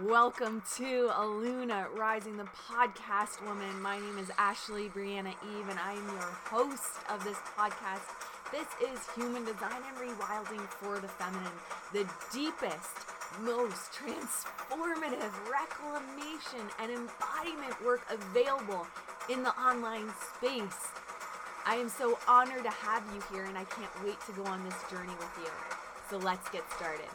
Welcome to Aluna Rising, the podcast woman. My name is Ashley Brianna Eve, and I am your host of this podcast. This is Human Design and Rewilding for the Feminine, the deepest, most transformative reclamation and embodiment work available in the online space. I am so honored to have you here, and I can't wait to go on this journey with you. So let's get started.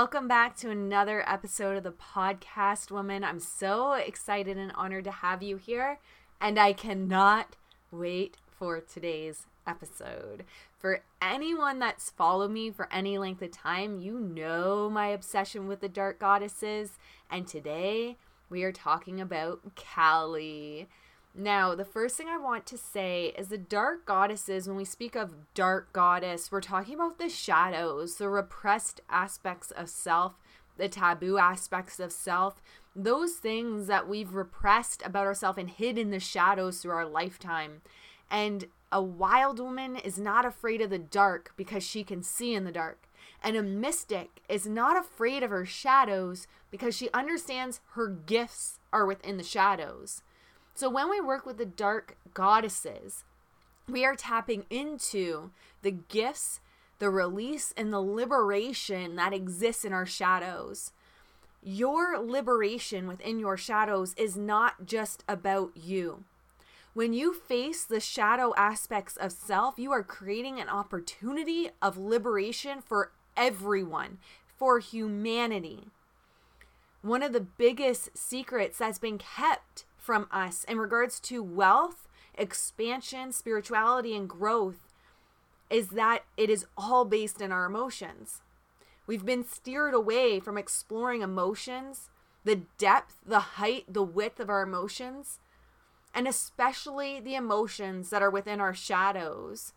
Welcome back to another episode of the Podcast Woman. I'm so excited and honored to have you here, and I cannot wait for today's episode. For anyone that's followed me for any length of time, you know my obsession with the dark goddesses, and today we are talking about Kali. Now, the first thing I want to say is the dark goddesses, when we speak of dark goddess, we're talking about the shadows, the repressed aspects of self, the taboo aspects of self, those things that we've repressed about ourselves and hid in the shadows through our lifetime. And a wild woman is not afraid of the dark because she can see in the dark. And a mystic is not afraid of her shadows because she understands her gifts are within the shadows. So when we work with the dark goddesses, we are tapping into the gifts, the release, and the liberation that exists in our shadows. Your liberation within your shadows is not just about you. When you face the shadow aspects of self, you are creating an opportunity of liberation for everyone, for humanity. One of the biggest secrets that's been kept from us in regards to wealth, expansion, spirituality, and growth is that it is all based in our emotions. We've been steered away from exploring emotions, the depth, the height, the width of our emotions, and especially the emotions that are within our shadows.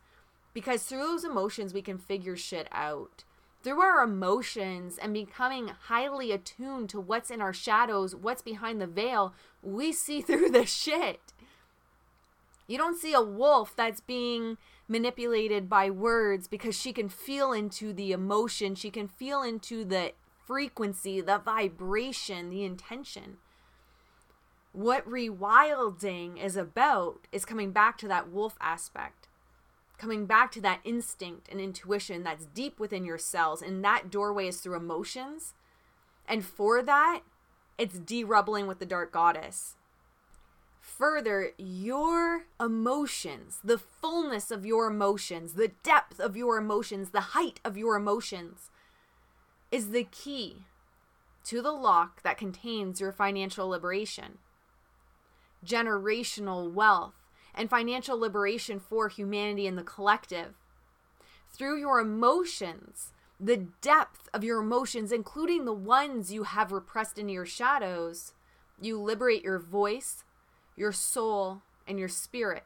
Because through those emotions, we can figure shit out through our emotions and becoming highly attuned to what's in our shadows, what's behind the veil, we see through the shit. You don't see a wolf that's being manipulated by words because she can feel into the emotion, she can feel into the frequency, the vibration, the intention. What rewilding is about is coming back to that wolf aspect coming back to that instinct and intuition that's deep within your cells. And that doorway is through emotions. And for that, it's derubbling with the dark goddess. Further, your emotions, the fullness of your emotions, the depth of your emotions, the height of your emotions is the key to the lock that contains your financial liberation, generational wealth, and financial liberation for humanity and the collective. Through your emotions, the depth of your emotions, including the ones you have repressed in your shadows, you liberate your voice, your soul, and your spirit.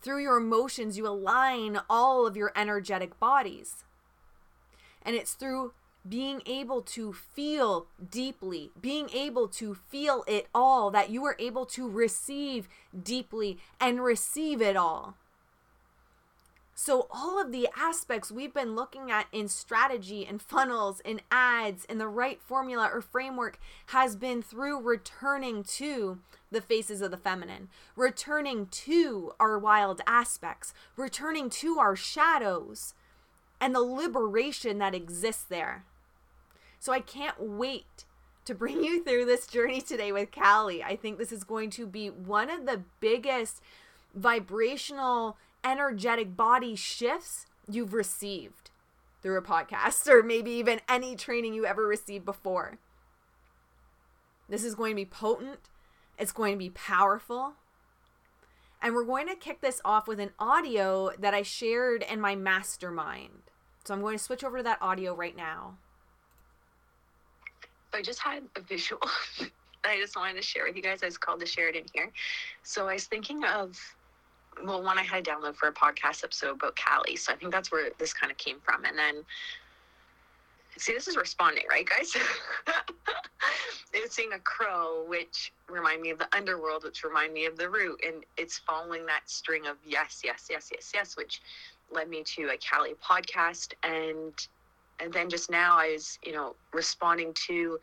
Through your emotions, you align all of your energetic bodies. And it's through being able to feel deeply, being able to feel it all, that you are able to receive deeply and receive it all. So, all of the aspects we've been looking at in strategy and funnels and ads and the right formula or framework has been through returning to the faces of the feminine, returning to our wild aspects, returning to our shadows, and the liberation that exists there. So I can't wait to bring you through this journey today with Kali. I think this is going to be one of the biggest vibrational, energetic body shifts you've received through a podcast or maybe even any training you ever received before. This is going to be potent, it's going to be powerful. And we're going to kick this off with an audio that I shared in my mastermind. So I'm going to switch over to that audio right now. I just had a visual I just wanted to share with you guys. I was called to share it in here. So I was thinking of well, one I had a download for a podcast episode about Kali. So I think that's where this kind of came from. And then, see, this is responding, right, guys? it's seeing a crow, which remind me of the underworld, which remind me of the root. And it's following that string of yes, yes, yes, yes, yes, which led me to a Kali podcast. And and then just now I was, you know, responding to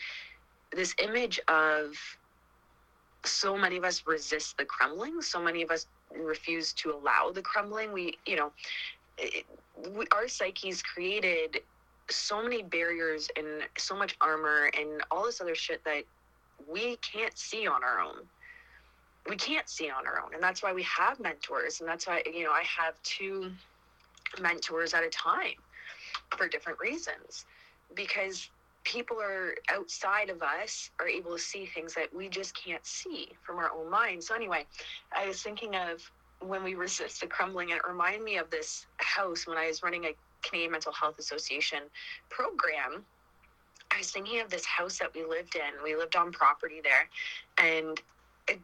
this image of so many of us resist the crumbling. So many of us refuse to allow the crumbling. We, you know, it, we, our psyche's created so many barriers and so much armor and all this other shit that we can't see on our own. We can't see on our own. And that's why we have mentors. And that's why, you know, I have two mentors at a time for different reasons because people are outside of us are able to see things that we just can't see from our own mind. So anyway, I was thinking of when we resist the crumbling, it reminded me of this house when I was running a Canadian Mental Health Association program. I was thinking of this house that we lived in. We lived on property there, and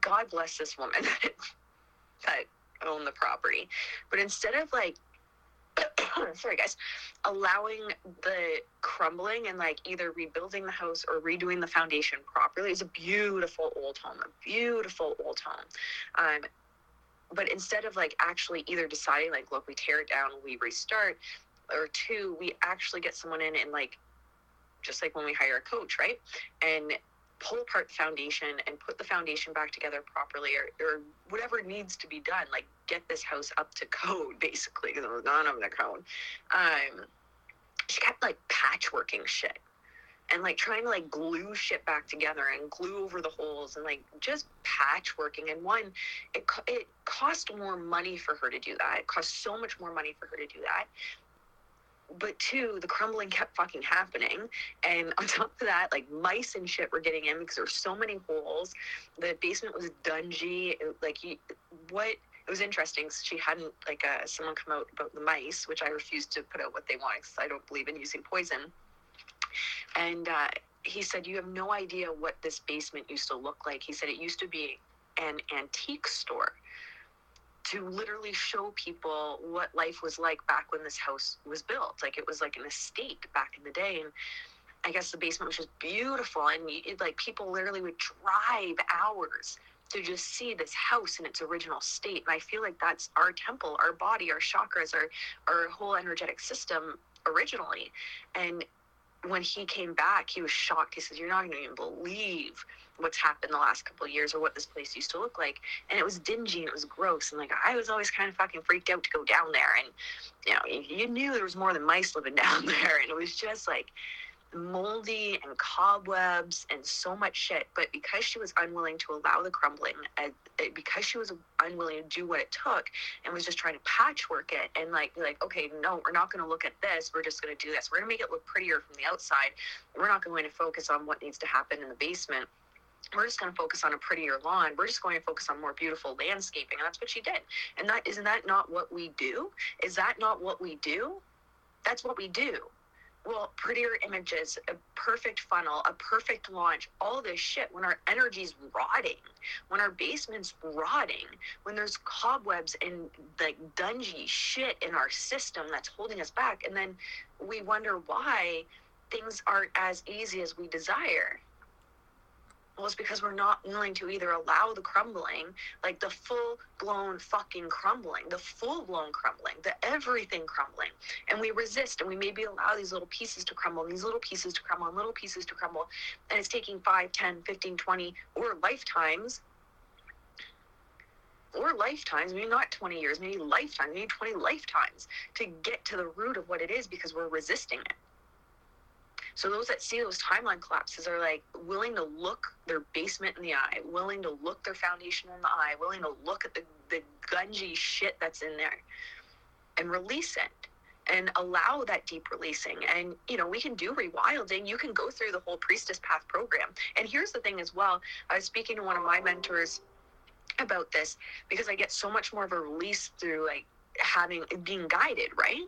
God bless this woman that owned the property. But instead of like sorry guys. Allowing the crumbling and like either rebuilding the house or redoing the foundation properly it's a beautiful old home a beautiful old home. Um, but instead of like actually either deciding like look we tear it down we restart or two we actually get someone in and like just like when we hire a coach right? And pull apart the foundation and put the foundation back together properly or, or whatever needs to be done like get this house up to code basically because it was not on the code. Um she kept like patchworking shit and like trying to like glue shit back together and glue over the holes and like just patchworking. And one it it cost more money for her to do that. It cost so much more money for her to do that but two, the crumbling kept fucking happening. And on top of that, like mice and shit were getting in because there were so many holes. The basement was dungy. It, like, you, what? It was interesting. She hadn't like uh, someone come out about the mice, which I refused to put out what they want because I don't believe in using poison. And uh, he said, "You have no idea what this basement used to look like." He said it used to be an antique store to literally show people what life was like back when this house was built. Like it was like an estate back in the day. And I guess the basement was just beautiful. And it, like people literally would drive hours to just see this house in its original state. And I feel like that's our temple, our body, our chakras, our, our whole energetic system originally. And when he came back, he was shocked. He says, You're not going to even believe what's happened the last couple of years or what this place used to look like. And it was dingy and it was gross. And like I was always kind of fucking freaked out to go down there. And you know, you knew there was more than mice living down there. And it was just like moldy and cobwebs and so much shit. But because she was unwilling to allow the crumbling, uh, because she was unwilling to do what it took and was just trying to patchwork it and like be like, okay, no, we're not going to look at this. We're just going to do this. We're going to make it look prettier from the outside. We're not going to focus on what needs to happen in the basement we're just going to focus on a prettier lawn. We're just going to focus on more beautiful landscaping. And that's what she did. And that isn't that not what we do? Is that not what we do? That's what we do. Well, prettier images, a perfect funnel, a perfect launch, all this shit when our energy's rotting, when our basement's rotting, when there's cobwebs and like dungy shit in our system that's holding us back. And then we wonder why things aren't as easy as we desire well, it's because we're not willing to either allow the crumbling, like the full blown fucking crumbling, the full blown crumbling, the everything crumbling. And we resist and we maybe allow these little pieces to crumble, these little pieces to crumble, and little pieces to crumble. And it's taking 5, 10, 15, 20, or lifetimes. Or lifetimes, maybe not 20 years, maybe lifetimes, maybe 20 lifetimes to get to the root of what it is because we're resisting it. So those that see those timeline collapses are like willing to look their basement in the eye, willing to look their foundation in the eye, willing to look at the, the gungy shit that's in there and release it and allow that deep releasing. And, you know, we can do rewilding. You can go through the whole priestess path program. And here's the thing as well. I was speaking to one of my mentors about this because I get so much more of a release through like having being guided, right?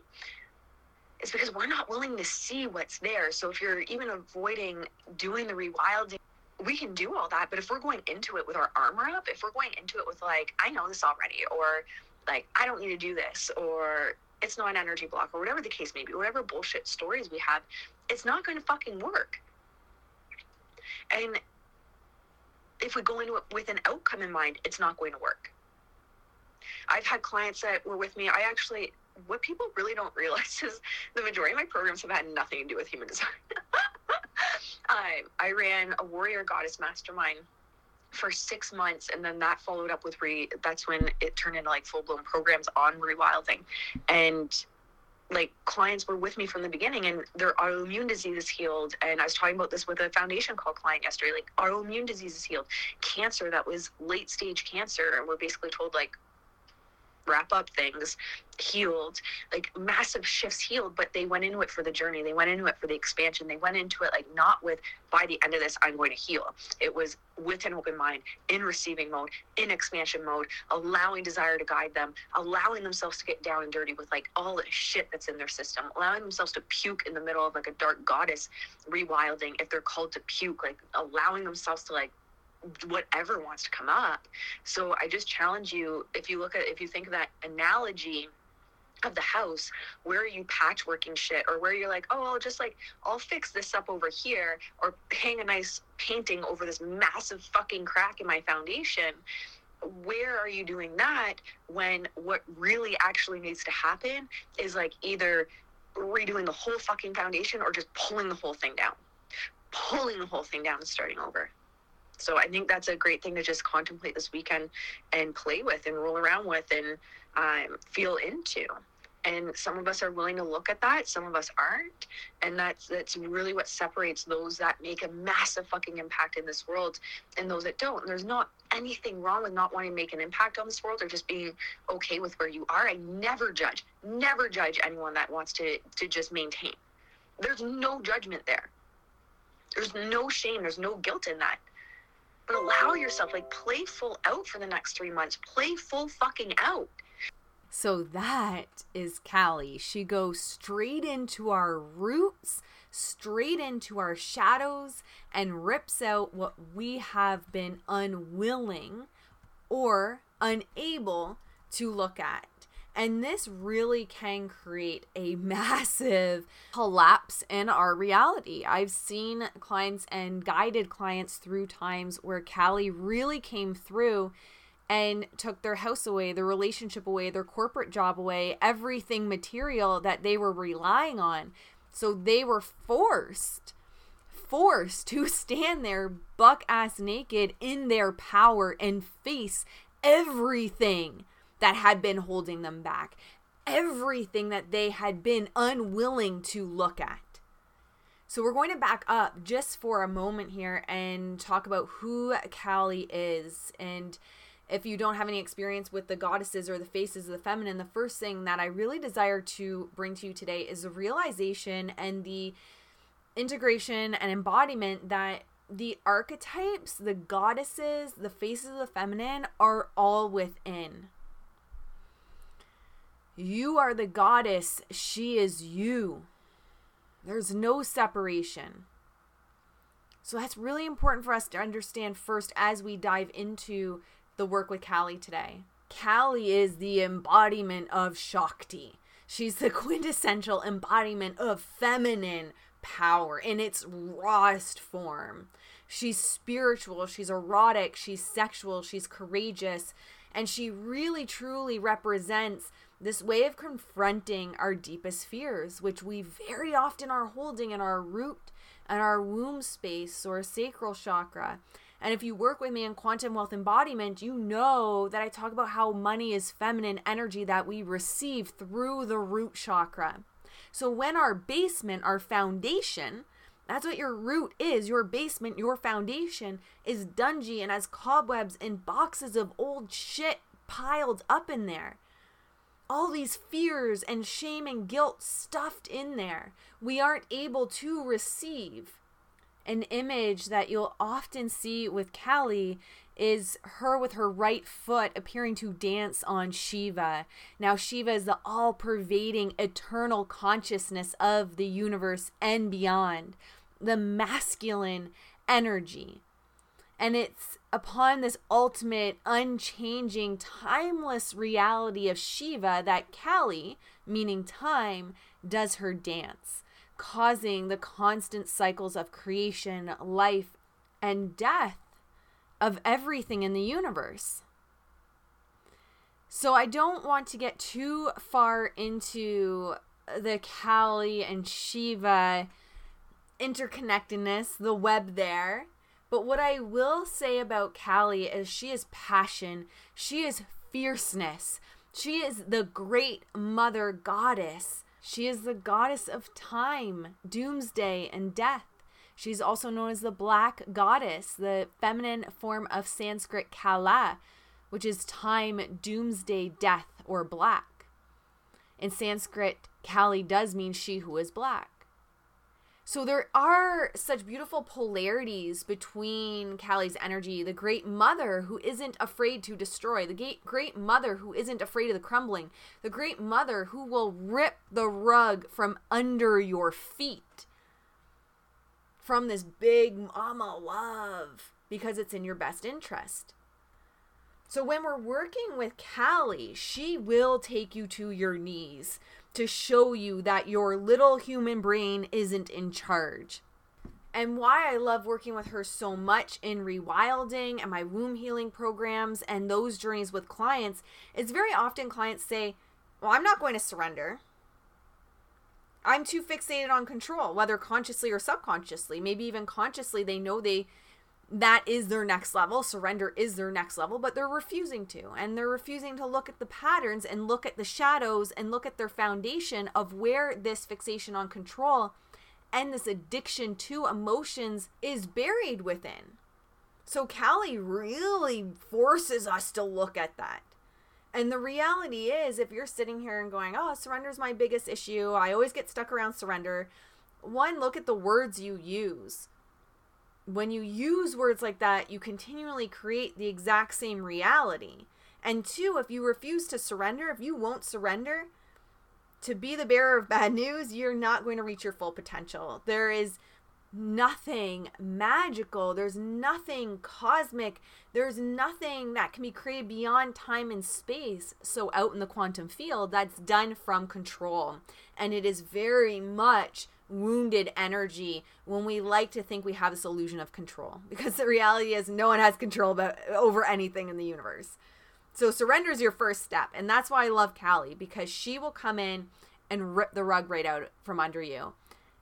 Is because we're not willing to see what's there. So if you're even avoiding doing the rewilding, we can do all that. But if we're going into it with our armor up, if we're going into it with like, I know this already, or like I don't need to do this or it's not an energy block or whatever the case may be, whatever bullshit stories we have, it's not going to fucking work. And if we go into it with an outcome in mind, it's not going to work. I've had clients that were with me. I actually, what people really don't realize is the majority of my programs have had nothing to do with human design. I, I ran a warrior goddess mastermind for six months and then that followed up with re that's when it turned into like full-blown programs on rewilding. And like clients were with me from the beginning and their autoimmune disease is healed. And i was talking about this with a foundation call client yesterday like autoimmune disease is healed. Cancer that was late stage cancer and we're basically told like wrap up things healed like massive shifts healed but they went into it for the journey. They went into it for the expansion. They went into it like not with by the end of this i'm going to heal. It was with an open mind in receiving mode in expansion mode allowing desire to guide them allowing themselves to get down and dirty with like all the shit that's in their system allowing themselves to puke in the middle of like a dark goddess rewilding if they're called to puke like allowing themselves to like whatever wants to come up. So I just challenge you if you look at if you think of that analogy of the house where are you patchworking shit or where you're like oh i'll just like i'll fix this up over here or hang a nice painting over this massive fucking crack in my foundation where are you doing that when what really actually needs to happen is like either redoing the whole fucking foundation or just pulling the whole thing down pulling the whole thing down and starting over so I think that's a great thing to just contemplate this weekend and play with and roll around with and um, feel into. And some of us are willing to look at that, some of us aren't. And that's that's really what separates those that make a massive fucking impact in this world and those that don't. And there's not anything wrong with not wanting to make an impact on this world or just being okay with where you are. I never judge, never judge anyone that wants to to just maintain. There's no judgment there. There's no shame, there's no guilt in that but allow yourself like play full out for the next three months play full fucking out so that is Kali. She goes straight into our roots, straight into our shadows, and rips out what we have been unwilling or unable to look at. And this really can create a massive collapse in our reality. I've seen clients and guided clients through times where Kali really came through and took their house away, their relationship away, their corporate job away, everything material that they were relying on. So they were forced forced to stand there buck ass naked in their power and face everything that had been holding them back, everything that they had been unwilling to look at. So we're going to back up just for a moment here and talk about who Kali is. And if you don't have any experience with the goddesses or the faces of the feminine, the first thing that I really desire to bring to you today is the realization and the integration and embodiment that the archetypes, the goddesses, the faces of the feminine are all within. You are the goddess, she is you. There's no separation. So that's really important for us to understand first as we dive into the work with Kali today. Kali is the embodiment of Shakti. She's the quintessential embodiment of feminine power in its rawest form. She's spiritual, she's erotic, she's sexual, she's courageous, and she really truly represents this way of confronting our deepest fears, which we very often are holding in our root and our womb space or sacral chakra. And if you work with me in quantum wealth embodiment, you know that I talk about how money is feminine energy that we receive through the root chakra. So when our basement, our foundation, that's what your root is, your basement, your foundation is dungy and has cobwebs and boxes of old shit piled up in there all these fears and shame and guilt stuffed in there. We aren't able to receive. An image that you'll often see with Kali is her with her right foot appearing to dance on Shiva. Now, Shiva is the all pervading eternal consciousness of the universe and beyond, the masculine energy. And it's upon this ultimate, unchanging, timeless reality of Shiva that Kali, meaning time, does her dance, causing the constant cycles of creation, life, and death of everything in the universe. So I don't want to get too far into the Kali and Shiva interconnectedness, the web there. But what I will say about Kali is she is passion, she is fierceness, she is the great mother goddess. She is the goddess of time, doomsday, and death. She's also known as the black goddess, the feminine form of Sanskrit Kala, which is time, doomsday, death, or black. In Sanskrit, Kali does mean she who is black. So there are such beautiful polarities between Kali's energy, the great mother who isn't afraid to destroy, the great mother who isn't afraid of the crumbling, the great mother who will rip the rug from under your feet from this big mama love because it's in your best interest. So when we're working with Kali, she will take you to your knees to show you that your little human brain isn't in charge. And why I love working with her so much in rewilding and my womb healing programs and those journeys with clients is very often clients say, Well, I'm not going to surrender. I'm too fixated on control, whether consciously or subconsciously. Maybe even consciously, they know they that is their next level. Surrender is their next level, but they're refusing to. And they're refusing to look at the patterns and look at the shadows and look at their foundation of where this fixation on control and this addiction to emotions is buried within. So Kali really forces us to look at that. And the reality is, if you're sitting here and going, oh, surrender is my biggest issue, I always get stuck around surrender. One, look at the words you use when you use words like that, you continually create the exact same reality. And two, if you refuse to surrender, if you won't surrender to be the bearer of bad news, you're not going to reach your full potential. There is nothing magical, there's nothing cosmic, there's nothing that can be created beyond time and space. So, out in the quantum field, that's done from control. And it is very much wounded energy when we like to think we have this illusion of control because the reality is no one has control about, over anything in the universe. So surrender is your first step and that's why I love Kali because she will come in and rip the rug right out from under you.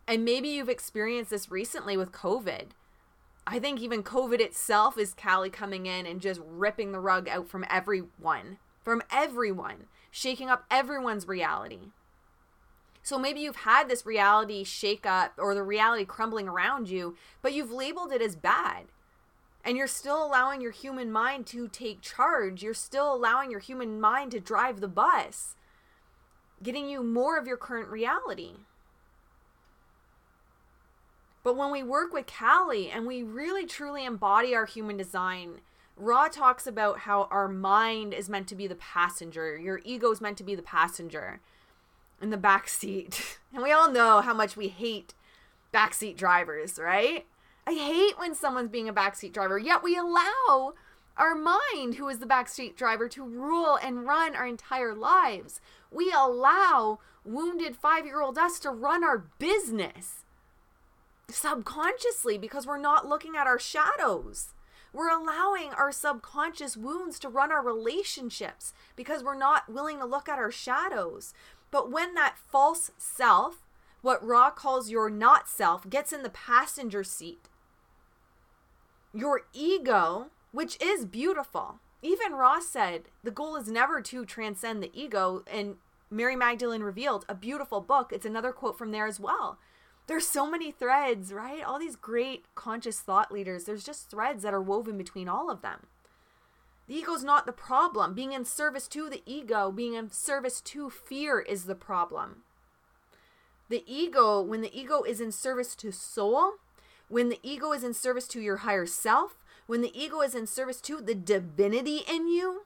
And maybe you've experienced this recently with COVID. I think even COVID itself is Kali coming in and just ripping the rug out from everyone, from everyone, shaking up everyone's reality. So maybe you've had this reality shake up or the reality crumbling around you, but you've labeled it as bad. And you're still allowing your human mind to take charge. You're still allowing your human mind to drive the bus, getting you more of your current reality. But when we work with Kali and we really truly embody our human design, Ra talks about how our mind is meant to be the passenger, your ego is meant to be the passenger in the back seat. And we all know how much we hate backseat drivers, right? I hate when someone's being a backseat driver, yet we allow our mind, who is the backseat driver, to rule and run our entire lives. We allow wounded five year old us to run our business subconsciously because we're not looking at our shadows. We're allowing our subconscious wounds to run our relationships because we're not willing to look at our shadows. But when that false self, what Ra calls your not self, gets in the passenger seat, your ego, which is beautiful, even Ross said the goal is never to transcend the ego. And Mary Magdalene revealed a beautiful book. It's another quote from there as well. There's so many threads, right? All these great conscious thought leaders, there's just threads that are woven between all of them. The ego's not the problem. Being in service to the ego, being in service to fear is the problem. The ego, when the ego is in service to soul, when the ego is in service to your higher self, when the ego is in service to the divinity in you,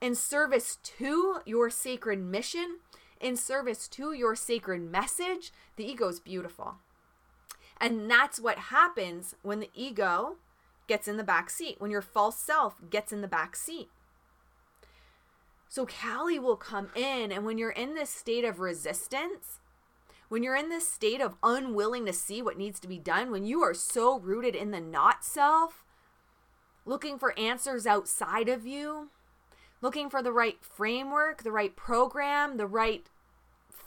in service to your sacred mission, in service to your sacred message, the ego is beautiful. And that's what happens when the ego gets in the back seat, when your false self gets in the back seat. So Kali will come in, and when you're in this state of resistance, when you're in this state of unwilling to see what needs to be done, when you are so rooted in the not self, looking for answers outside of you, looking for the right framework, the right program, the right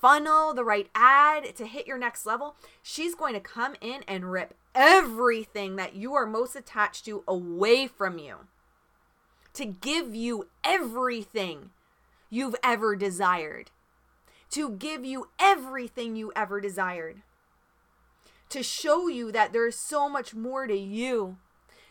funnel, the right ad to hit your next level, she's going to come in and rip everything that you are most attached to away from you to give you everything you've ever desired, to give you everything you ever desired, to show you that there's so much more to you.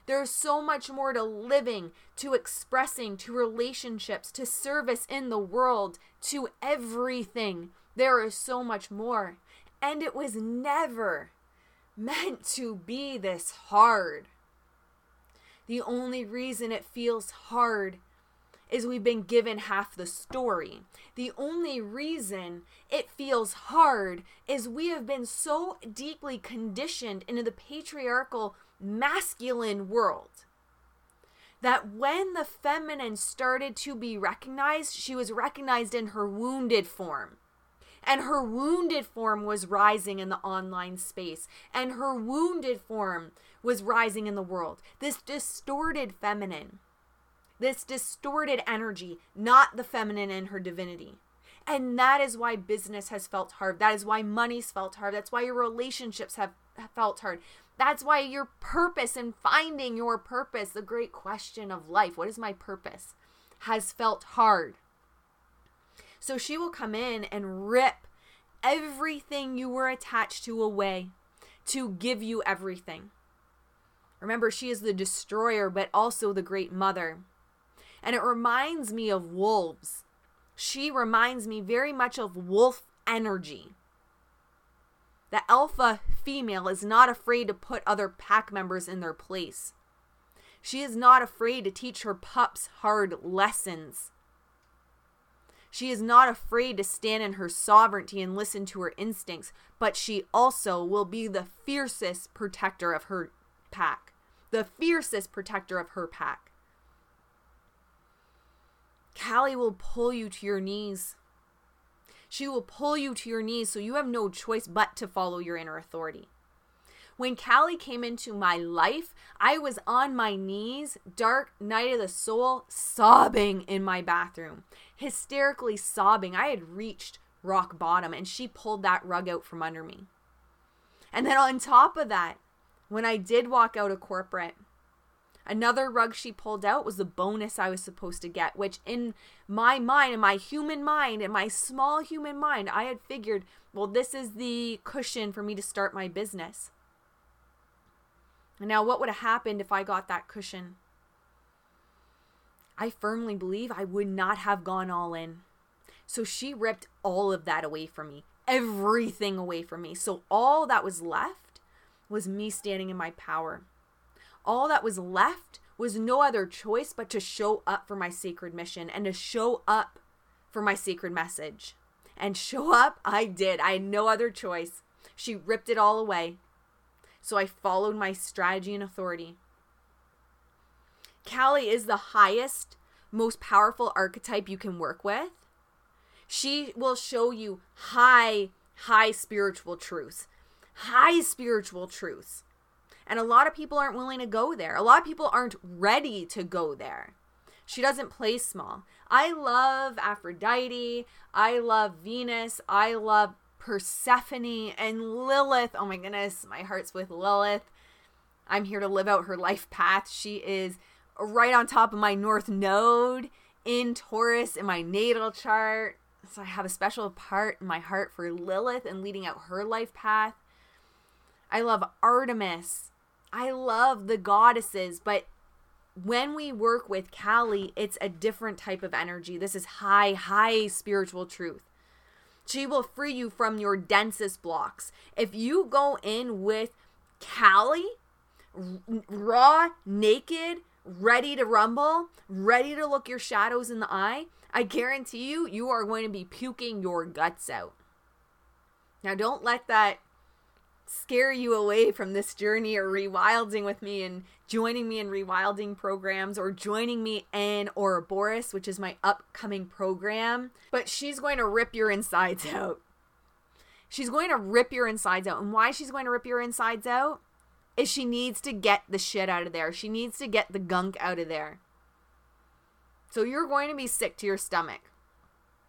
There's so much more to living, to expressing, to relationships, to service in the world, to everything. There is so much more. And it was never meant to be this hard. The only reason it feels hard is we've been given half the story. The only reason it feels hard is we have been so deeply conditioned into the patriarchal masculine world that when the feminine started to be recognized, she was recognized in her wounded form. And her wounded form was rising in the online space. And her wounded form was rising in the world. This distorted feminine, this distorted energy, not the feminine in her divinity. And that is why business has felt hard. That is why money's felt hard. That's why your relationships have felt hard. That's why your purpose and finding your purpose, the great question of life, what is my purpose, has felt hard. So she will come in and rip everything you were attached to away to give you everything. Remember, she is the destroyer, but also the great mother. And it reminds me of wolves. She reminds me very much of wolf energy. The alpha female is not afraid to put other pack members in their place. She is not afraid to teach her pups hard lessons. She is not afraid to stand in her sovereignty and listen to her instincts, but she also will be the fiercest protector of her pack the fiercest protector of her pack. Kali will pull you to your knees. She will pull you to your knees so you have no choice but to follow your inner authority. When Kali came into my life, I was on my knees, dark night of the soul, sobbing in my bathroom, hysterically sobbing. I had reached rock bottom and she pulled that rug out from under me. And then on top of that, when I did walk out of corporate, another rug she pulled out was the bonus I was supposed to get, which in my mind, in my human mind, in my small human mind, I had figured, well, this is the cushion for me to start my business. And now, what would have happened if I got that cushion? I firmly believe I would not have gone all in. So she ripped all of that away from me, everything away from me. So all that was left was me standing in my power. All that was left was no other choice but to show up for my sacred mission and to show up for my sacred message. And show up, I did. I had no other choice. She ripped it all away. So I followed my strategy and authority. Kali is the highest, most powerful archetype you can work with. She will show you high, high spiritual truths high spiritual truths. And a lot of people aren't willing to go there. A lot of people aren't ready to go there. She doesn't play small. I love Aphrodite. I love Venus. I love Persephone and Lilith. Oh my goodness, my heart's with Lilith. I'm here to live out her life path. She is right on top of my North Node in Taurus in my natal chart. So I have a special part in my heart for Lilith and leading out her life path. I love Artemis. I love the goddesses, but when we work with Kali, it's a different type of energy. This is high, high spiritual truth. She will free you from your densest blocks. If you go in with Kali, raw, naked, ready to rumble, ready to look your shadows in the eye, I guarantee you, you are going to be puking your guts out. Now, don't let that scare you away from this journey or rewilding with me and joining me in rewilding programs or joining me in Ouroboros, which is my upcoming program. But she's going to rip your insides out. She's going to rip your insides out. And why she's going to rip your insides out is she needs to get the shit out of there. She needs to get the gunk out of there. So you're going to be sick to your stomach.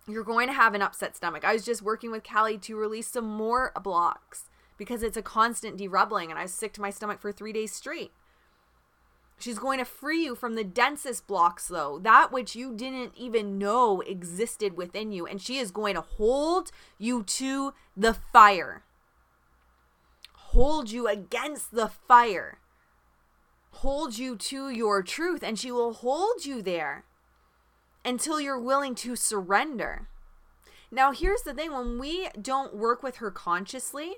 You're going to have an upset stomach. I was just working with Kali to release some more blocks because it's a constant derubbling and I was sick to my stomach for three days straight. She's going to free you from the densest blocks, though, that which you didn't even know existed within you. And she is going to hold you to the fire, hold you against the fire, hold you to your truth, and she will hold you there until you're willing to surrender. Now, here's the thing when we don't work with her consciously,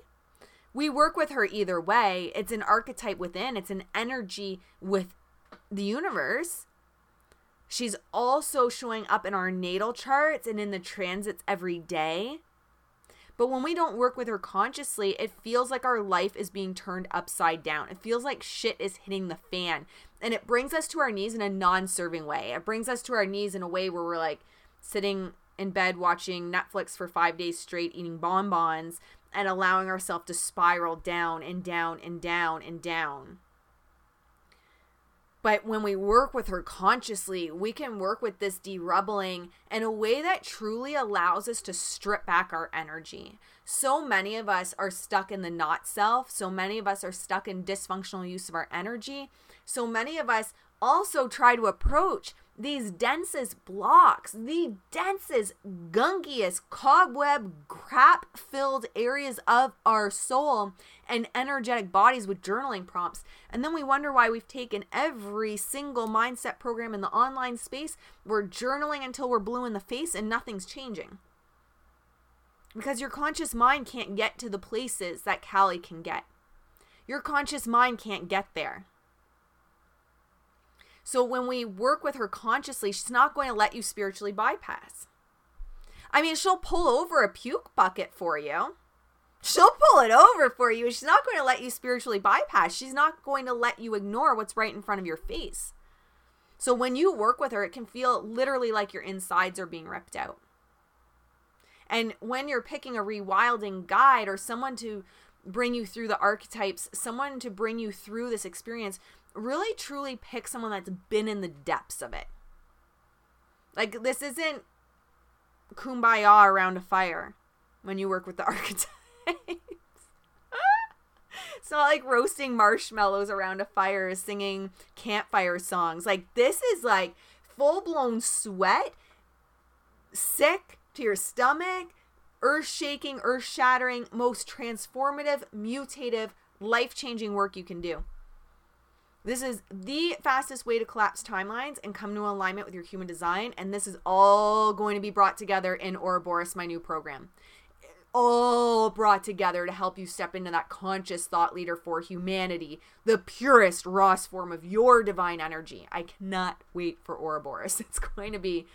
we work with her either way. It's an archetype within, it's an energy with the universe. She's also showing up in our natal charts and in the transits every day. But when we don't work with her consciously, it feels like our life is being turned upside down. It feels like shit is hitting the fan. And it brings us to our knees in a non serving way. It brings us to our knees in a way where we're like sitting in bed watching Netflix for five days straight, eating bonbons, and allowing ourselves to spiral down and down and down and down. But when we work with her consciously, we can work with this derubbling in a way that truly allows us to strip back our energy. So many of us are stuck in the not self. So many of us are stuck in dysfunctional use of our energy. So many of us also try to approach these densest blocks, the densest, gunkiest, cobweb, crap filled areas of our soul and energetic bodies with journaling prompts. And then we wonder why we've taken every single mindset program in the online space. We're journaling until we're blue in the face and nothing's changing. Because your conscious mind can't get to the places that Kali can get. Your conscious mind can't get there. So when we work with her consciously, she's not going to let you spiritually bypass. I mean, she'll pull over a puke bucket for you. She'll pull it over for you. She's not going to let you spiritually bypass. She's not going to let you ignore what's right in front of your face. So when you work with her, it can feel literally like your insides are being ripped out. And when you're picking a rewilding guide or someone to bring you through the archetypes, someone to bring you through this experience, really truly pick someone that's been in the depths of it. Like this isn't kumbaya around a fire when you work with the archetypes. it's not like roasting marshmallows around a fire singing campfire songs. Like this is like full blown sweat, sick to your stomach, earth shaking, earth shattering, most transformative, mutative, life changing work you can do. This is the fastest way to collapse timelines and come to alignment with your human design. And this is all going to be brought together in Ouroboros, my new program. All brought together to help you step into that conscious thought leader for humanity, the purest, rawest form of your divine energy. I cannot wait for Ouroboros. It's going to be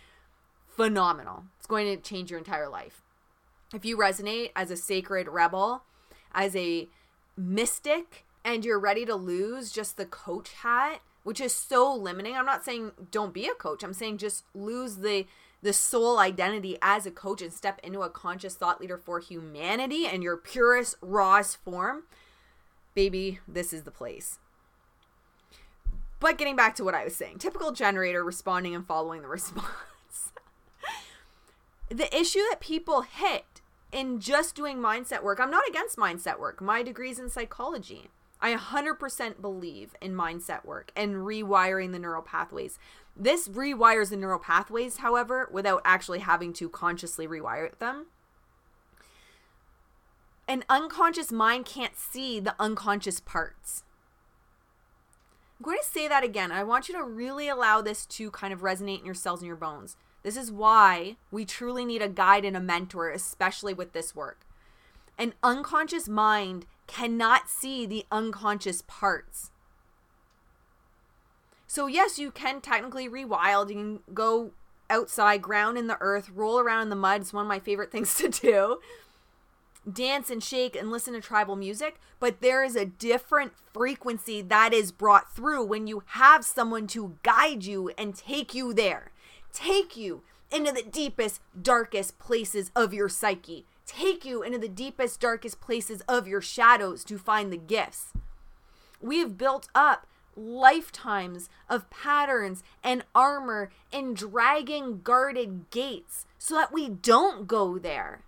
phenomenal. It's going to change your entire life. If you resonate as a sacred rebel, as a mystic, and you're ready to lose just the coach hat, which is so limiting. I'm not saying don't be a coach. I'm saying just lose the the soul identity as a coach and step into a conscious thought leader for humanity and your purest rawest form. Baby, this is the place. But getting back to what I was saying, typical generator responding and following the response. the issue that people hit in just doing mindset work, I'm not against mindset work. My degree's in psychology. I 100% believe in mindset work and rewiring the neural pathways. This rewires the neural pathways, however, without actually having to consciously rewire them. An unconscious mind can't see the unconscious parts. I'm going to say that again. I want you to really allow this to kind of resonate in your cells and your bones. This is why we truly need a guide and a mentor, especially with this work. An unconscious mind cannot see the unconscious parts. So, yes, you can technically rewild. You can go outside, ground in the earth, roll around in the mud. It's one of my favorite things to do. dance and shake and listen to tribal music, but there is a different frequency that is brought through when you have someone to guide you and take you there. Take you into the deepest, darkest places of your psyche. Take you into the deepest, darkest places of your shadows to find the gifts. We have built up lifetimes of patterns and armor and dragging guarded gates so that we don't go there.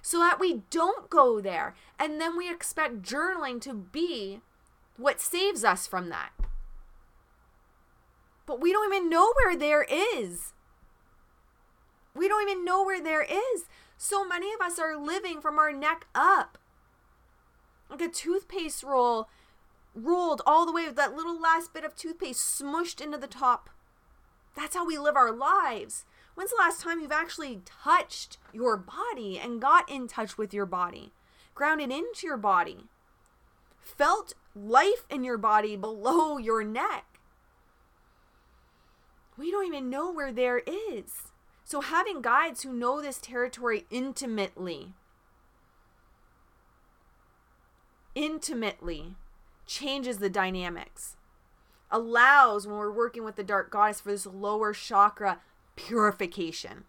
So that we don't go there. And then we expect journaling to be what saves us from that. But we don't even know where there is. We don't even know where there is. So many of us are living from our neck up. Like a toothpaste roll rolled all the way with that little last bit of toothpaste smushed into the top. That's how we live our lives. When's the last time you've actually touched your body and got in touch with your body? Grounded into your body? Felt life in your body below your neck? We don't even know where there is. So, having guides who know this territory intimately, intimately changes the dynamics, allows when we're working with the dark goddess for this lower chakra purification.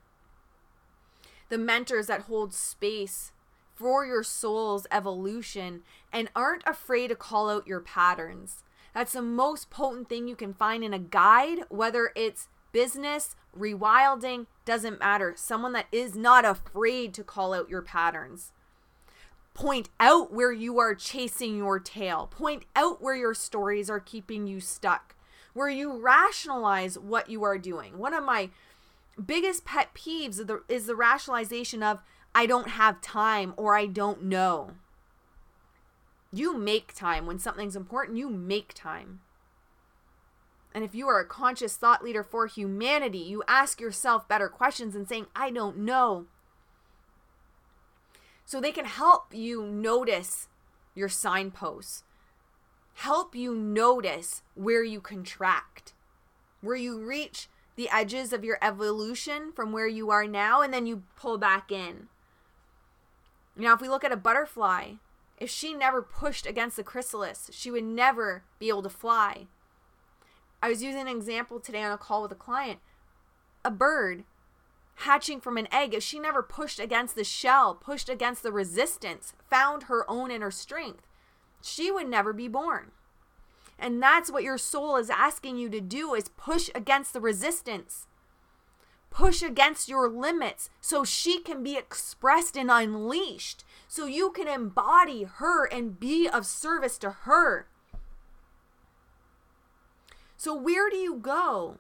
The mentors that hold space for your soul's evolution and aren't afraid to call out your patterns. That's the most potent thing you can find in a guide, whether it's business, rewilding, doesn't matter. Someone that is not afraid to call out your patterns. Point out where you are chasing your tail. Point out where your stories are keeping you stuck, where you rationalize what you are doing. One of my biggest pet peeves is the, rationalization of, I don't have time or I don't know. You make time when something's important, you make time. And if you are a conscious thought leader for humanity, you ask yourself better questions and saying, I don't know. So they can help you notice your signposts, help you notice where you contract, where you reach the edges of your evolution from where you are now, and then you pull back in. Now, if we look at a butterfly, if she never pushed against the chrysalis, she would never be able to fly. I was using an example today on a call with a client. A bird hatching from an egg, if she never pushed against the shell, pushed against the resistance, found her own inner strength, she would never be born. And that's what your soul is asking you to do is push against the resistance. Push against your limits so she can be expressed and unleashed. So you can embody her and be of service to her. So, where do you go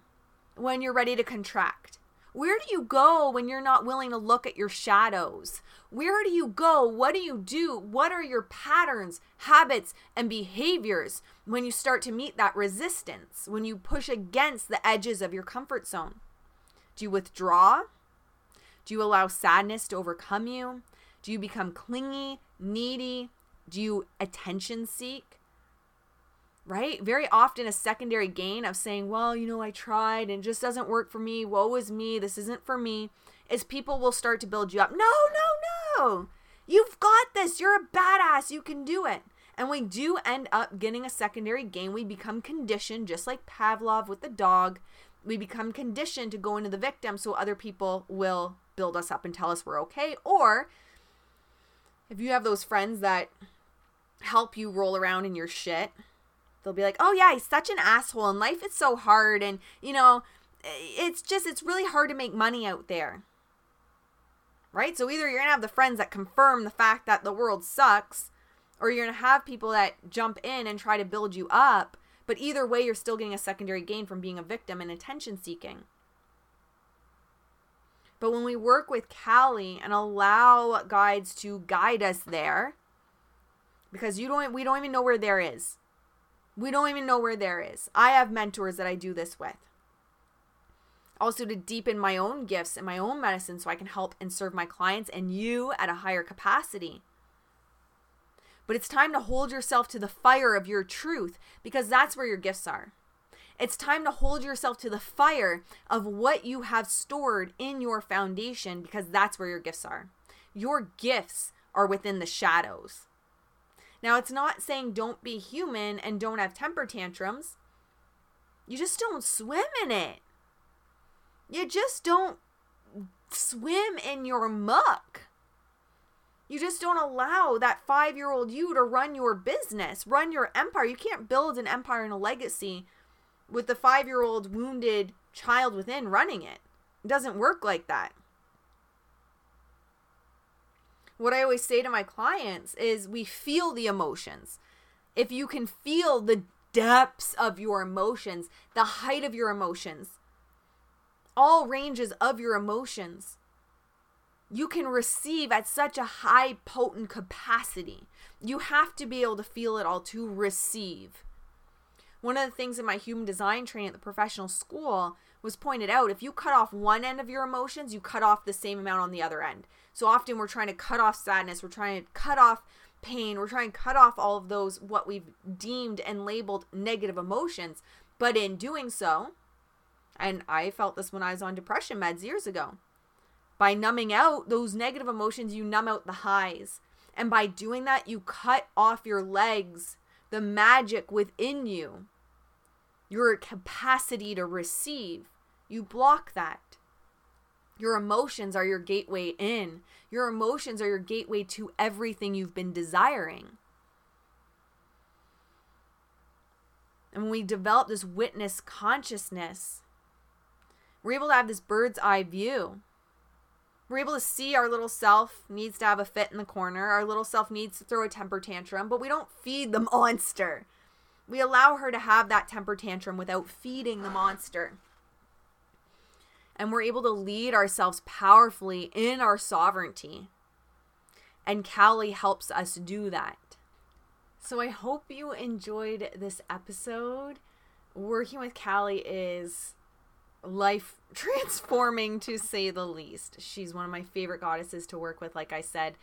when you're ready to contract? Where do you go when you're not willing to look at your shadows? Where do you go? What do you do? What are your patterns, habits, and behaviors when you start to meet that resistance, when you push against the edges of your comfort zone? Do you withdraw? Do you allow sadness to overcome you? Do you become clingy, needy? Do you attention seek? Right? Very often a secondary gain of saying, well, you know, I tried and just doesn't work for me. Woe is me. This isn't for me. Is people will start to build you up. No, no, no. You've got this. You're a badass. You can do it. And we do end up getting a secondary gain. We become conditioned, just like Pavlov with the dog. We become conditioned to go into the victim so other people will build us up and tell us we're okay. Or if you have those friends that help you roll around in your shit, they'll be like, "Oh yeah, he's such an asshole and life is so hard and, you know, it's just it's really hard to make money out there." Right? So either you're going to have the friends that confirm the fact that the world sucks or you're going to have people that jump in and try to build you up, but either way you're still getting a secondary gain from being a victim and attention seeking. But when we work with Kali and allow guides to guide us there, because you don't we don't even know where there is. We don't even know where there is. I have mentors that I do this with. Also, to deepen my own gifts and my own medicine so I can help and serve my clients and you at a higher capacity. But it's time to hold yourself to the fire of your truth because that's where your gifts are. It's time to hold yourself to the fire of what you have stored in your foundation because that's where your gifts are. Your gifts are within the shadows. Now, it's not saying don't be human and don't have temper tantrums. You just don't swim in it. You just don't swim in your muck. You just don't allow that five year old you to run your business, run your empire. You can't build an empire and a legacy with the five year old wounded child within running it. It doesn't work like that. What I always say to my clients is we feel the emotions. If you can feel the depths of your emotions, the height of your emotions, all ranges of your emotions, you can receive at such a high potent capacity. You have to be able to feel it all to receive. One of the things in my human design training at the professional school was pointed out if you cut off one end of your emotions, you cut off the same amount on the other end. So often we're trying to cut off sadness, we're trying to cut off pain, we're trying to cut off all of those what we've deemed and labeled negative emotions. But in doing so, and I felt this when I was on depression meds years ago. By numbing out those negative emotions, you numb out the highs. And by doing that, you cut off your legs, the magic within you, your capacity to receive. You block that. Your emotions are your gateway in. Your emotions are your gateway to everything you've been desiring. And when we develop this witness consciousness, we're able to have this bird's eye view. We're able to see our little self needs to have a fit in the corner. Our little self needs to throw a temper tantrum, but we don't feed the monster. We allow her to have that temper tantrum without feeding the monster. And we're able to lead ourselves powerfully in our sovereignty. And Kali helps us do that. So I hope you enjoyed this episode. Working with Kali is life transforming to say the least. She's one of my favorite goddesses to work with, like I said.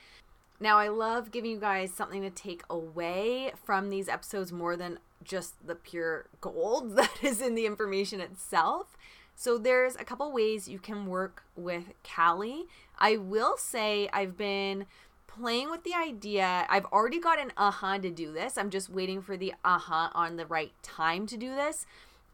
Now, I love giving you guys something to take away from these episodes more than just the pure gold that is in the information itself. So, there's a couple ways you can work with Kali. I will say I've been playing with the idea. I've already got an uh-huh to do this. I'm just waiting for the uh-huh on the right time to do this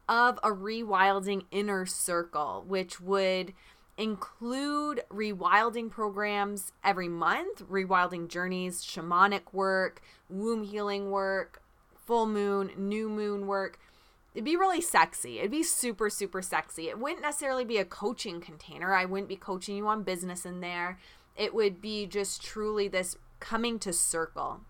of a rewilding inner circle, which would include rewilding programs every month, rewilding journeys, shamanic work, womb healing work, full moon, new moon work. It'd be really sexy. It'd be super, super sexy. It wouldn't necessarily be a coaching container. I wouldn't be coaching you on business in there. It would be just truly this coming to circle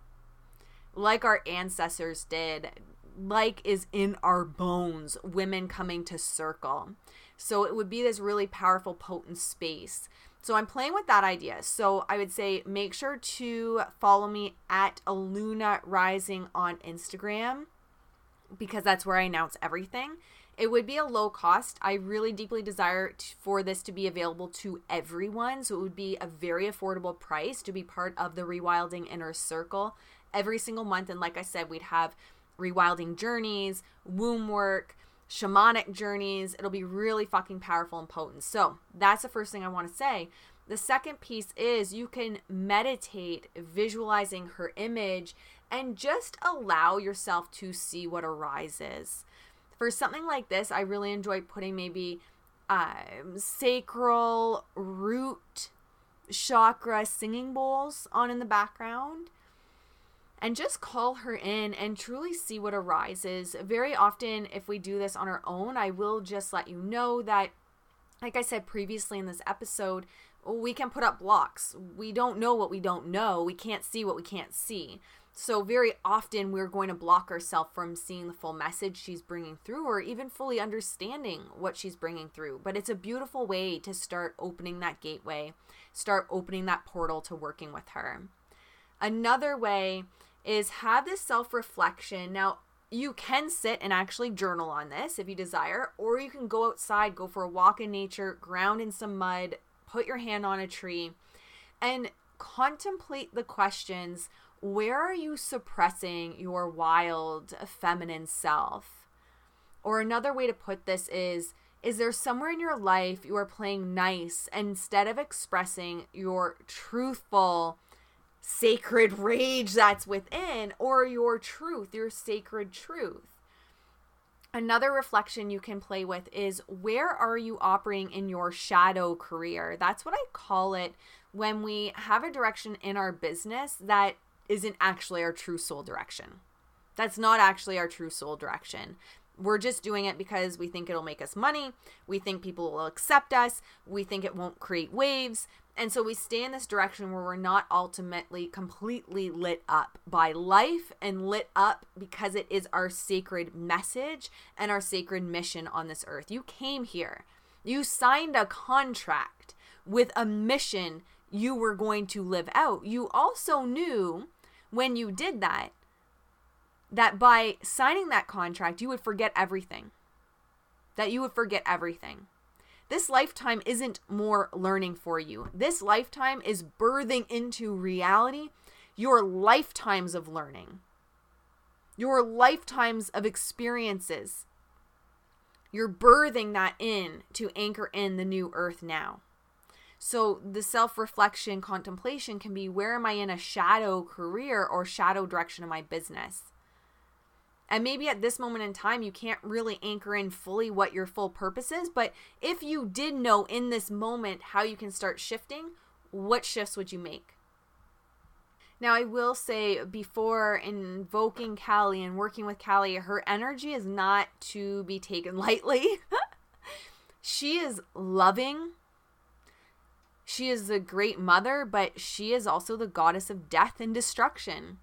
like our ancestors did like is in our bones, women coming to circle. So it would be this really powerful, potent space. So I'm playing with that idea. So I would say make sure to follow me at Aluna Rising on Instagram because that's where I announce everything. It would be a low cost. I really deeply desire t- for this to be available to everyone. So it would be a very affordable price to be part of the Rewilding Inner Circle every single month. And like I said, we'd have rewilding journeys, womb work, shamanic journeys. It'll be really fucking powerful and potent. So, that's the first thing I want to say. The second piece is you can meditate visualizing her image and just allow yourself to see what arises. For something like this, I really enjoy putting maybe um, sacral root chakra singing bowls on in the background and just call her in and truly see what arises. Very often, if we do this on our own, I will just let you know that, like I said previously in this episode, we can put up blocks. We don't know what we don't know. We can't see what we can't see. So, very often, we're going to block ourselves from seeing the full message she's bringing through or even fully understanding what she's bringing through. But it's a beautiful way to start opening that gateway, start opening that portal to working with her. Another way is have this self reflection. Now, you can sit and actually journal on this if you desire, or you can go outside, go for a walk in nature, ground in some mud, put your hand on a tree, and contemplate the questions where are you suppressing your wild feminine self? Or another way to put this is is there somewhere in your life you are playing nice instead of expressing your truthful sacred rage that's within or your truth, your sacred truth. Another reflection you can play with is where are you operating in your shadow career? That's what I call it when we have a direction in our business that isn't actually our true soul direction. That's not actually our true soul direction. We're just doing it because we think it'll make us money. We think people will accept us. We think it won't create waves. And so we stay in this direction where we're not ultimately completely lit up by life and lit up because it is our sacred message and our sacred mission on this earth. You came here, you signed a contract with a mission you were going to live out. You also knew when you did that that by signing that contract, you would forget everything. That you would forget everything. This lifetime isn't more learning for you. This lifetime is birthing into reality your lifetimes of learning, your lifetimes of experiences. You're birthing that in to anchor in the new earth now. So the self reflection contemplation can be where am I in a shadow career or shadow direction of my business? And maybe at this moment in time, you can't really anchor in fully what your full purpose is. But if you did know in this moment how you can start shifting, what shifts would you make? Now, I will say before invoking Kali and working with Kali, her energy is not to be taken lightly. she is loving. She is the great mother, but she is also the goddess of death and destruction.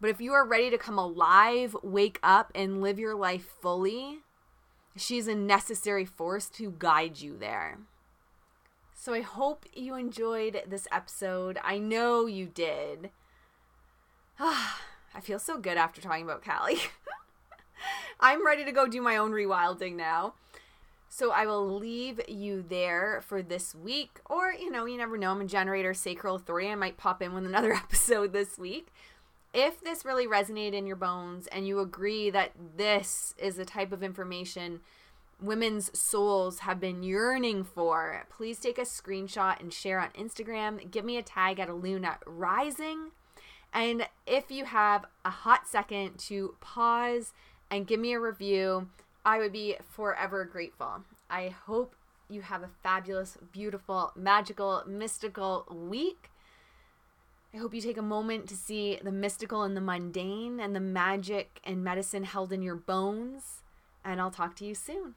But if you are ready to come alive, wake up, and live your life fully, she's a necessary force to guide you there. So I hope you enjoyed this episode. I know you did. I feel so good after talking about Kali. I'm ready to go do my own rewilding now. So I will leave you there for this week. Or, you know, you never know. I'm a generator, sacral authority. I might pop in with another episode this week if this really resonated in your bones and you agree that this is the type of information women's souls have been yearning for, please take a screenshot and share on Instagram. Give me a tag at Aluna Rising. And if you have a hot second to pause and give me a review, I would be forever grateful. I hope you have a fabulous, beautiful, magical, mystical week. I hope you take a moment to see the mystical and the mundane and the magic and medicine held in your bones. And I'll talk to you soon.